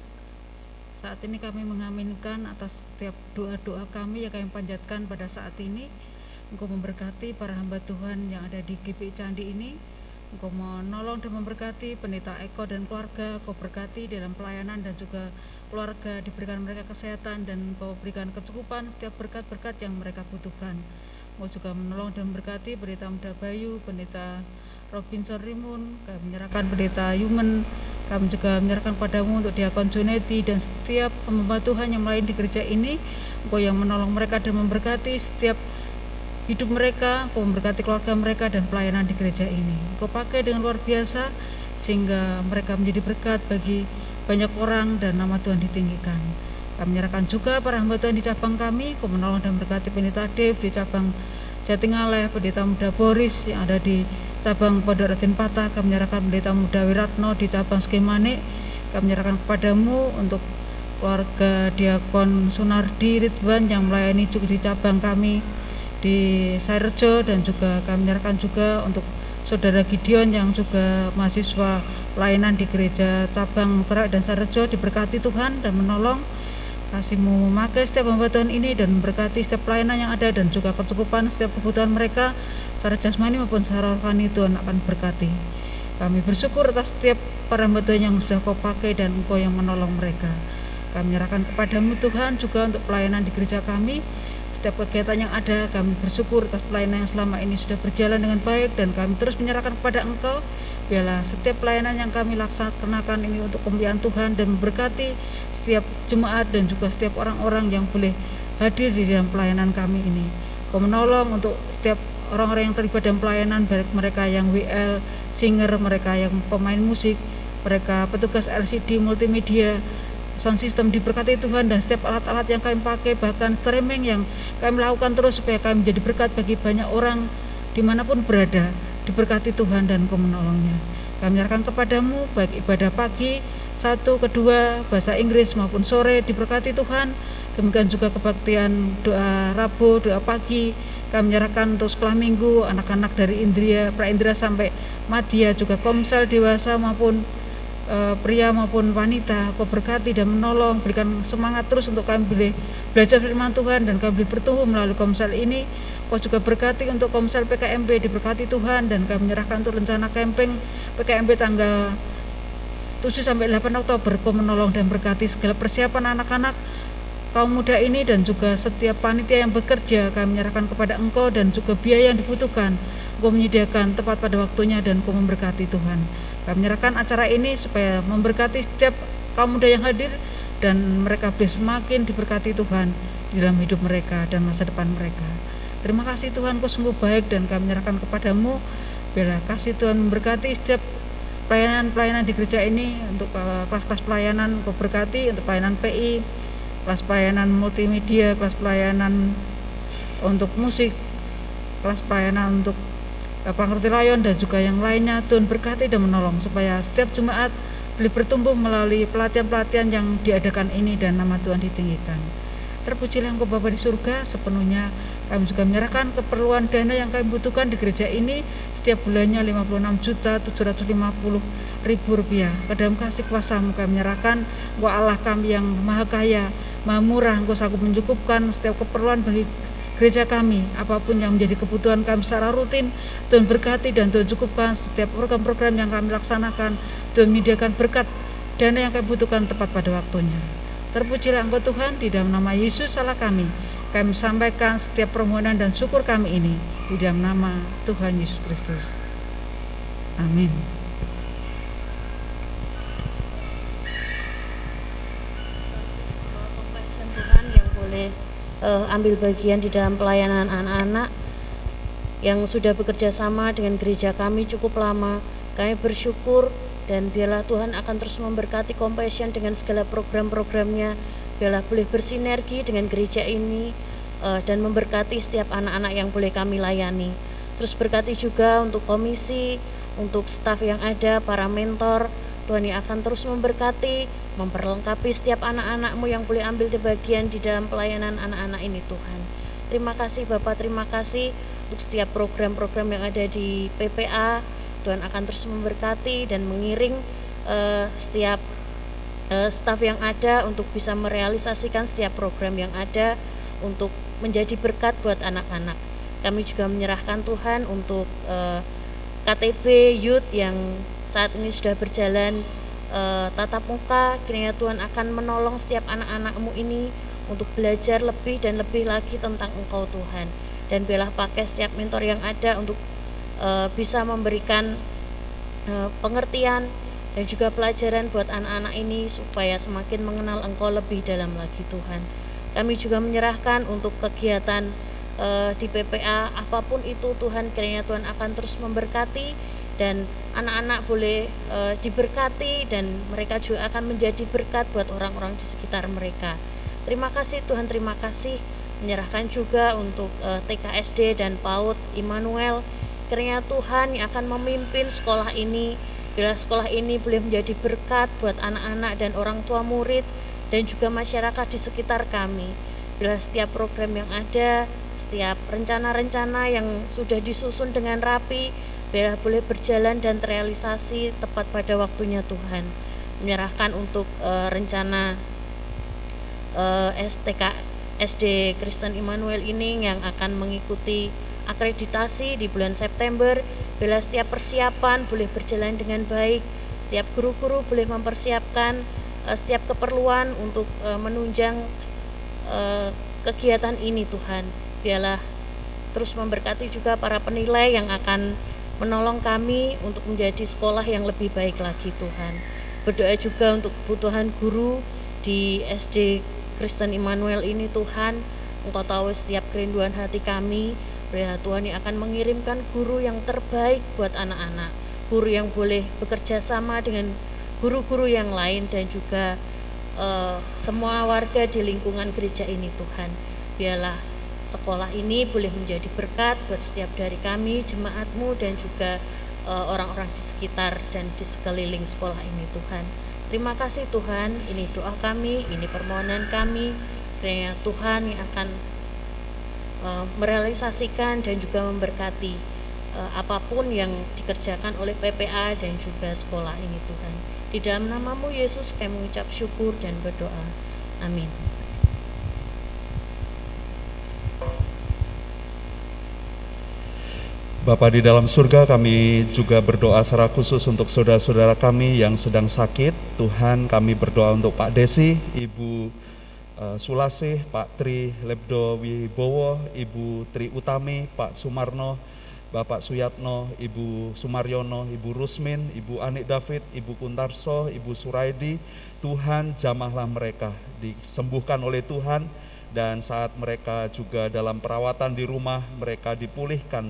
saat ini kami mengaminkan atas setiap doa-doa kami yang kami panjatkan pada saat ini. Engkau memberkati para hamba Tuhan yang ada di GPI Candi ini. Engkau menolong dan memberkati pendeta Eko dan keluarga. Engkau berkati dalam pelayanan dan juga keluarga. Diberikan mereka kesehatan dan Engkau berikan kecukupan setiap berkat-berkat yang mereka butuhkan. Engkau juga menolong dan memberkati pendeta Muda Bayu, pendeta Robinson Rimun, kami menyerahkan pendeta Yumen, kami juga menyerahkan padamu untuk diakon Junedi dan setiap pembela Tuhan yang lain di gereja ini, Engkau yang menolong mereka dan memberkati setiap hidup mereka, Engkau memberkati keluarga mereka dan pelayanan di gereja ini. Engkau pakai dengan luar biasa sehingga mereka menjadi berkat bagi banyak orang dan nama Tuhan ditinggikan. Kami menyerahkan juga para hamba Tuhan di cabang kami, Engkau menolong dan memberkati pendeta Dev di cabang Jatingaleh, pendeta muda Boris yang ada di cabang Pondok Raden Patah, kami menyerahkan pendeta muda Wiratno di cabang Skemane, kami menyerahkan kepadamu untuk keluarga Diakon Sunardi Ridwan yang melayani juga di cabang kami di Sairjo. Dan juga kami menyerahkan juga untuk saudara Gideon yang juga mahasiswa pelayanan di gereja cabang Terak dan Sairjo. Diberkati Tuhan dan menolong kasihmu memakai setiap hamba Tuhan ini dan memberkati setiap pelayanan yang ada dan juga kecukupan setiap kebutuhan mereka. Secara jasmani maupun secara rohani Tuhan akan berkati. Kami bersyukur atas setiap para hamba Tuhan yang sudah kau pakai dan engkau yang menolong mereka. Kami menyerahkan kepadamu Tuhan juga untuk pelayanan di gereja kami. Setiap kegiatan yang ada kami bersyukur atas pelayanan yang selama ini sudah berjalan dengan baik dan kami terus menyerahkan kepada engkau Biarlah setiap pelayanan yang kami laksanakan ini untuk kemuliaan Tuhan dan memberkati setiap jemaat dan juga setiap orang-orang yang boleh hadir di dalam pelayanan kami ini. Kau menolong untuk setiap orang-orang yang terlibat dalam pelayanan, baik mereka yang WL, singer, mereka yang pemain musik, mereka petugas LCD multimedia, sound system diberkati Tuhan dan setiap alat-alat yang kami pakai bahkan streaming yang kami lakukan terus supaya kami menjadi berkat bagi banyak orang di mana pun berada diberkati Tuhan dan kau menolongnya. Kami menyerahkan kepadamu baik ibadah pagi, satu, kedua, bahasa Inggris maupun sore diberkati Tuhan. Demikian juga kebaktian doa Rabu, doa pagi. Kami menyerahkan untuk sekolah minggu, anak-anak dari Indria, pra Indra sampai Madya, juga komsel dewasa maupun e, pria maupun wanita. Kau berkati dan menolong, berikan semangat terus untuk kami boleh belajar firman Tuhan dan kami boleh bertumbuh melalui komsel ini Kau juga berkati untuk Komsel PKMB diberkati Tuhan dan kami menyerahkan untuk rencana camping PKMB tanggal 7 sampai 8 Oktober. Kau menolong dan berkati segala persiapan anak-anak kaum muda ini dan juga setiap panitia yang bekerja. Kami menyerahkan kepada Engkau dan juga biaya yang dibutuhkan. Engkau menyediakan tepat pada waktunya dan Kau memberkati Tuhan. Kami menyerahkan acara ini supaya memberkati setiap kaum muda yang hadir dan mereka bisa semakin diberkati Tuhan di dalam hidup mereka dan masa depan mereka. Terima kasih Tuhan, kau sungguh baik dan kami menyerahkan kepadamu. Bila kasih Tuhan memberkati setiap pelayanan-pelayanan di gereja ini untuk eh, kelas-kelas pelayanan kau berkati untuk pelayanan PI, kelas pelayanan multimedia, kelas pelayanan untuk musik, kelas pelayanan untuk eh, pengerti layon dan juga yang lainnya Tuhan berkati dan menolong supaya setiap jemaat boleh bertumbuh melalui pelatihan-pelatihan yang diadakan ini dan nama Tuhan ditinggikan. Terpujilah Engkau Bapa di surga sepenuhnya kami juga menyerahkan keperluan dana yang kami butuhkan di gereja ini setiap bulannya 56 juta 750 ribu rupiah. Kasih kuasamu kami menyerahkan. Engkau Allah kami yang maha kaya, maha murah, Engkau sanggup mencukupkan setiap keperluan bagi gereja kami, apa pun yang menjadi kebutuhan kami secara rutin, Tuhan berkati dan Tuhan cukupkan setiap program-program yang kami laksanakan, Tuhan menyediakan berkat dana yang kami butuhkan tepat pada waktunya. Terpujilah Engkau Tuhan di dalam nama Yesus salah kami kami sampaikan setiap permohonan dan syukur kami ini di dalam nama Tuhan Yesus Kristus. Amin. Tuhan yang boleh uh, ambil bagian di dalam pelayanan anak-anak yang sudah bekerja sama dengan gereja kami cukup lama. Kami bersyukur dan biarlah Tuhan akan terus memberkati Compassion dengan segala program-programnya biarlah boleh bersinergi dengan gereja ini uh, dan memberkati setiap anak-anak yang boleh kami layani. Terus berkati juga untuk komisi, untuk staf yang ada, para mentor, Tuhan yang akan terus memberkati, memperlengkapi setiap anak-anakmu yang boleh ambil di bagian di dalam pelayanan anak-anak ini Tuhan. Terima kasih Bapak, terima kasih untuk setiap program-program yang ada di PPA. Tuhan akan terus memberkati dan mengiring uh, setiap uh, staf yang ada untuk bisa merealisasikan setiap program yang ada untuk menjadi berkat buat anak-anak. Kami juga menyerahkan Tuhan untuk uh, KTP Youth yang saat ini sudah berjalan uh, tatap muka. Kiranya Tuhan akan menolong setiap anak-anakmu ini untuk belajar lebih dan lebih lagi tentang Engkau Tuhan. Dan belah pakai setiap mentor yang ada untuk uh, bisa memberikan uh, pengertian dan juga pelajaran buat anak-anak ini supaya semakin mengenal Engkau lebih dalam lagi Tuhan. Kami juga menyerahkan untuk kegiatan uh, di PPA apa pun itu Tuhan kiranya Tuhan akan terus memberkati dan anak-anak boleh uh, diberkati dan mereka juga akan menjadi berkat buat orang-orang di sekitar mereka. Terima kasih Tuhan, terima kasih menyerahkan juga untuk uh, TKSD dan PAUD Immanuel Kiranya Tuhan yang akan memimpin sekolah ini, bila sekolah ini boleh menjadi berkat buat anak-anak dan orang tua murid dan juga masyarakat di sekitar kami. Bila setiap program yang ada, setiap rencana-rencana yang sudah disusun dengan rapi, bila boleh berjalan dan terrealisasi tepat pada waktunya Tuhan. Menyerahkan untuk uh, rencana uh, STK SD Kristen Immanuel ini yang akan mengikuti akreditasi di bulan September. Bila setiap persiapan boleh berjalan dengan baik setiap guru-guru boleh mempersiapkan uh, setiap keperluan untuk uh, menunjang uh, kegiatan ini Tuhan. Biarlah terus memberkati juga para penilai yang akan menolong kami untuk menjadi sekolah yang lebih baik lagi Tuhan. Berdoa juga untuk kebutuhan guru di SD Kristen Immanuel ini Tuhan. Engkau tahu setiap kerinduan hati kami Ya Tuhan yang akan mengirimkan guru yang terbaik buat anak-anak, guru yang boleh bekerja sama dengan guru-guru yang lain dan juga uh, semua warga di lingkungan gereja ini Tuhan. Biarlah sekolah ini boleh menjadi berkat buat setiap dari kami, jemaatmu dan juga eh, orang-orang uh, di sekitar dan di sekeliling sekolah ini Tuhan. Terima kasih Tuhan, ini doa kami, ini permohonan kami. Kiranya Tuhan yang akan uh, merealisasikan dan juga memberkati uh, apa pun yang dikerjakan oleh PPA dan juga sekolah ini Tuhan. Di dalam namamu Yesus kami mengucap syukur dan berdoa. Amin. Bapa di dalam surga kami juga berdoa secara khusus untuk saudara-saudara kami yang sedang sakit. Tuhan kami berdoa untuk Pak Desi, Ibu Sulasih, Pak Tri Lebdo Wibowo, Ibu Tri Utami, Pak Sumarno, Bapak Suyatno, Ibu Sumaryono, Ibu Rusmin, Ibu Anik David, Ibu Kuntarso, Ibu Suraidi, Tuhan jamahlah mereka, disembuhkan oleh Tuhan, dan saat mereka juga dalam perawatan di rumah, mereka dipulihkan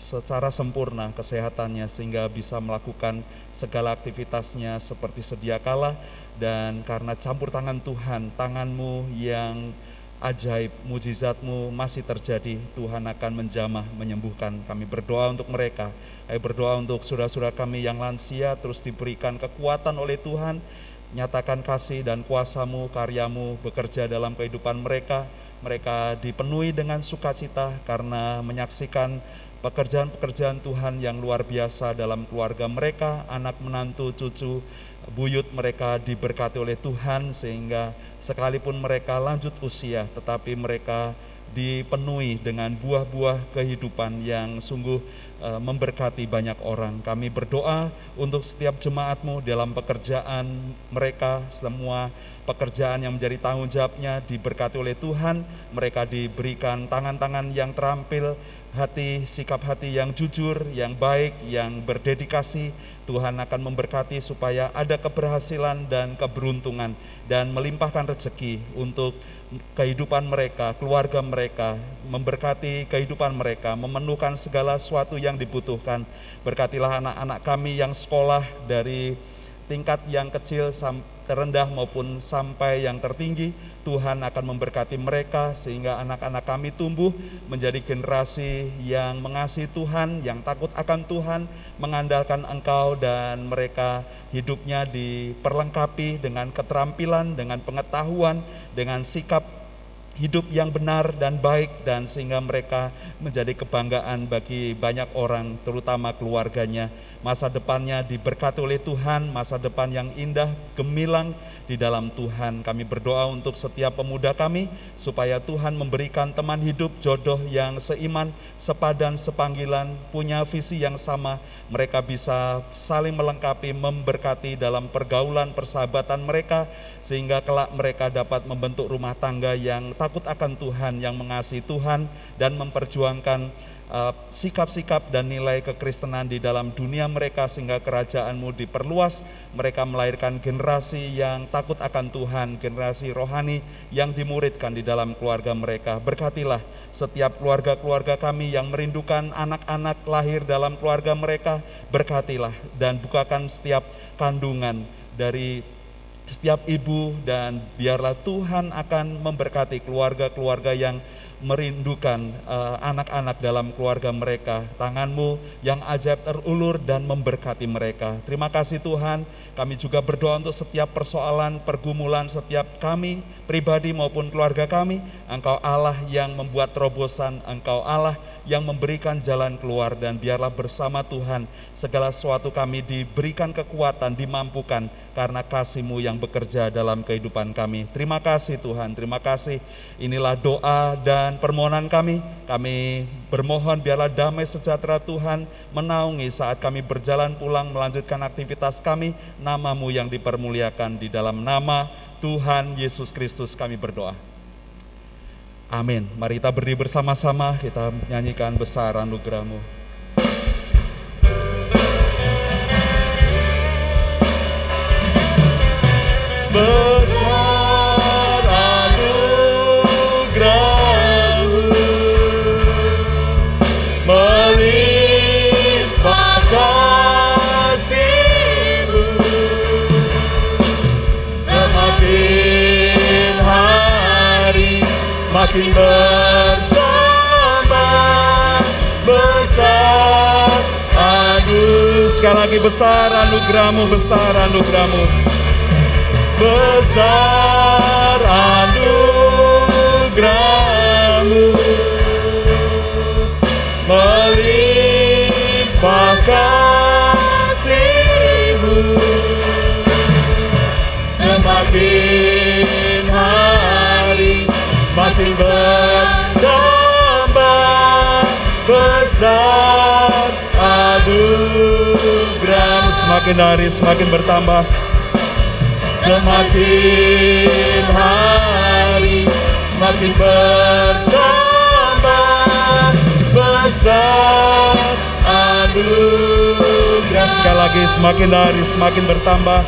secara sempurna kesehatannya sehingga bisa melakukan segala aktivitasnya seperti sedia kala dan karena campur tangan Tuhan, tanganmu yang ajaib, mujizatmu masih terjadi, Tuhan akan menjamah, menyembuhkan. Kami berdoa untuk mereka, kami berdoa untuk saudara-saudara kami yang lansia, terus diberikan kekuatan oleh Tuhan, nyatakan kasih dan kuasamu, karyamu bekerja dalam kehidupan mereka, mereka dipenuhi dengan sukacita karena menyaksikan pekerjaan-pekerjaan Tuhan yang luar biasa dalam keluarga mereka, anak menantu, cucu, buyut mereka diberkati oleh Tuhan sehingga sekalipun mereka lanjut usia tetapi mereka dipenuhi dengan buah-buah kehidupan yang sungguh uh, memberkati banyak orang. Kami berdoa untuk setiap jemaatmu dalam pekerjaan mereka, semua pekerjaan yang menjadi tanggung jawabnya diberkati oleh Tuhan, mereka diberikan tangan-tangan yang terampil, hati, sikap hati yang jujur, yang baik, yang berdedikasi, Tuhan akan memberkati supaya ada keberhasilan dan keberuntungan dan melimpahkan rezeki untuk kehidupan mereka, keluarga mereka, memberkati kehidupan mereka, memenuhkan segala sesuatu yang dibutuhkan. Berkatilah anak-anak kami yang sekolah dari tingkat yang kecil sampai terendah maupun sampai yang tertinggi, Tuhan akan memberkati mereka sehingga anak-anak kami tumbuh menjadi generasi yang mengasihi Tuhan, yang takut akan Tuhan, mengandalkan Engkau dan mereka hidupnya diperlengkapi dengan keterampilan, dengan pengetahuan, dengan sikap hidup yang benar dan baik dan sehingga mereka menjadi kebanggaan bagi banyak orang terutama keluarganya. Masa depannya diberkati oleh Tuhan masa depan yang indah gemilang di dalam Tuhan. Kami berdoa untuk setiap pemuda kami supaya Tuhan memberikan teman hidup jodoh yang seiman, sepadan, sepanggilan, punya visi yang sama. Mereka bisa saling melengkapi, memberkati dalam pergaulan, persahabatan mereka sehingga kelak mereka dapat membentuk rumah tangga yang takut akan Tuhan, yang mengasihi Tuhan dan memperjuangkan sikap-sikap dan nilai kekristenan di dalam dunia mereka sehingga kerajaanmu diperluas, mereka melahirkan generasi yang takut akan Tuhan, generasi rohani yang dimuridkan di dalam keluarga mereka. Berkatilah setiap keluarga-keluarga kami yang merindukan anak-anak lahir dalam keluarga mereka, berkatilah dan bukakan setiap kandungan dari setiap ibu dan biarlah Tuhan akan memberkati keluarga-keluarga yang merindukan eh, anak-anak uh, dalam keluarga mereka. Tanganmu yang ajaib terulur dan memberkati mereka. Terima kasih Tuhan, kami juga berdoa untuk setiap persoalan, pergumulan setiap kami, pribadi maupun keluarga kami. Engkau Allah yang membuat terobosan, Engkau Allah yang memberikan jalan keluar dan biarlah bersama Tuhan segala sesuatu kami diberikan kekuatan, dimampukan karena kasih-Mu yang bekerja dalam kehidupan kami. Terima kasih Tuhan, terima kasih. Inilah doa dan permohonan kami. Kami bermohon biarlah damai sejahtera Tuhan menaungi saat kami berjalan pulang melanjutkan aktivitas kami. Namamu yang dipermuliakan di dalam nama Tuhan Yesus Kristus kami berdoa. Amin. Mari kita berdiri bersama-sama, kita nyanyikan besar anugerahmu. Besar anugerahmu semakin bertambah besar. Aduh sekali lagi besar anugerahmu besar anugerahmu. Besar anugerahmu. Melimpah kasihmu. Semakin semakin bertambah besar anugerahmu semakin hari semakin bertambah. Semakin hari semakin bertambah besar anugerah. Sekali lagi semakin hari semakin bertambah.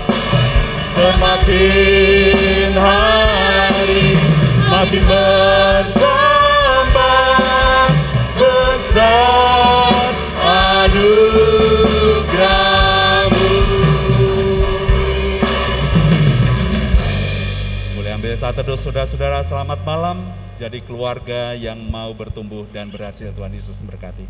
Semakin hari semakin bertambah besar anugerahmu Boleh ambil saat teduh saudara-saudara selamat malam jadi keluarga yang mau bertumbuh dan berhasil Tuhan Yesus memberkati.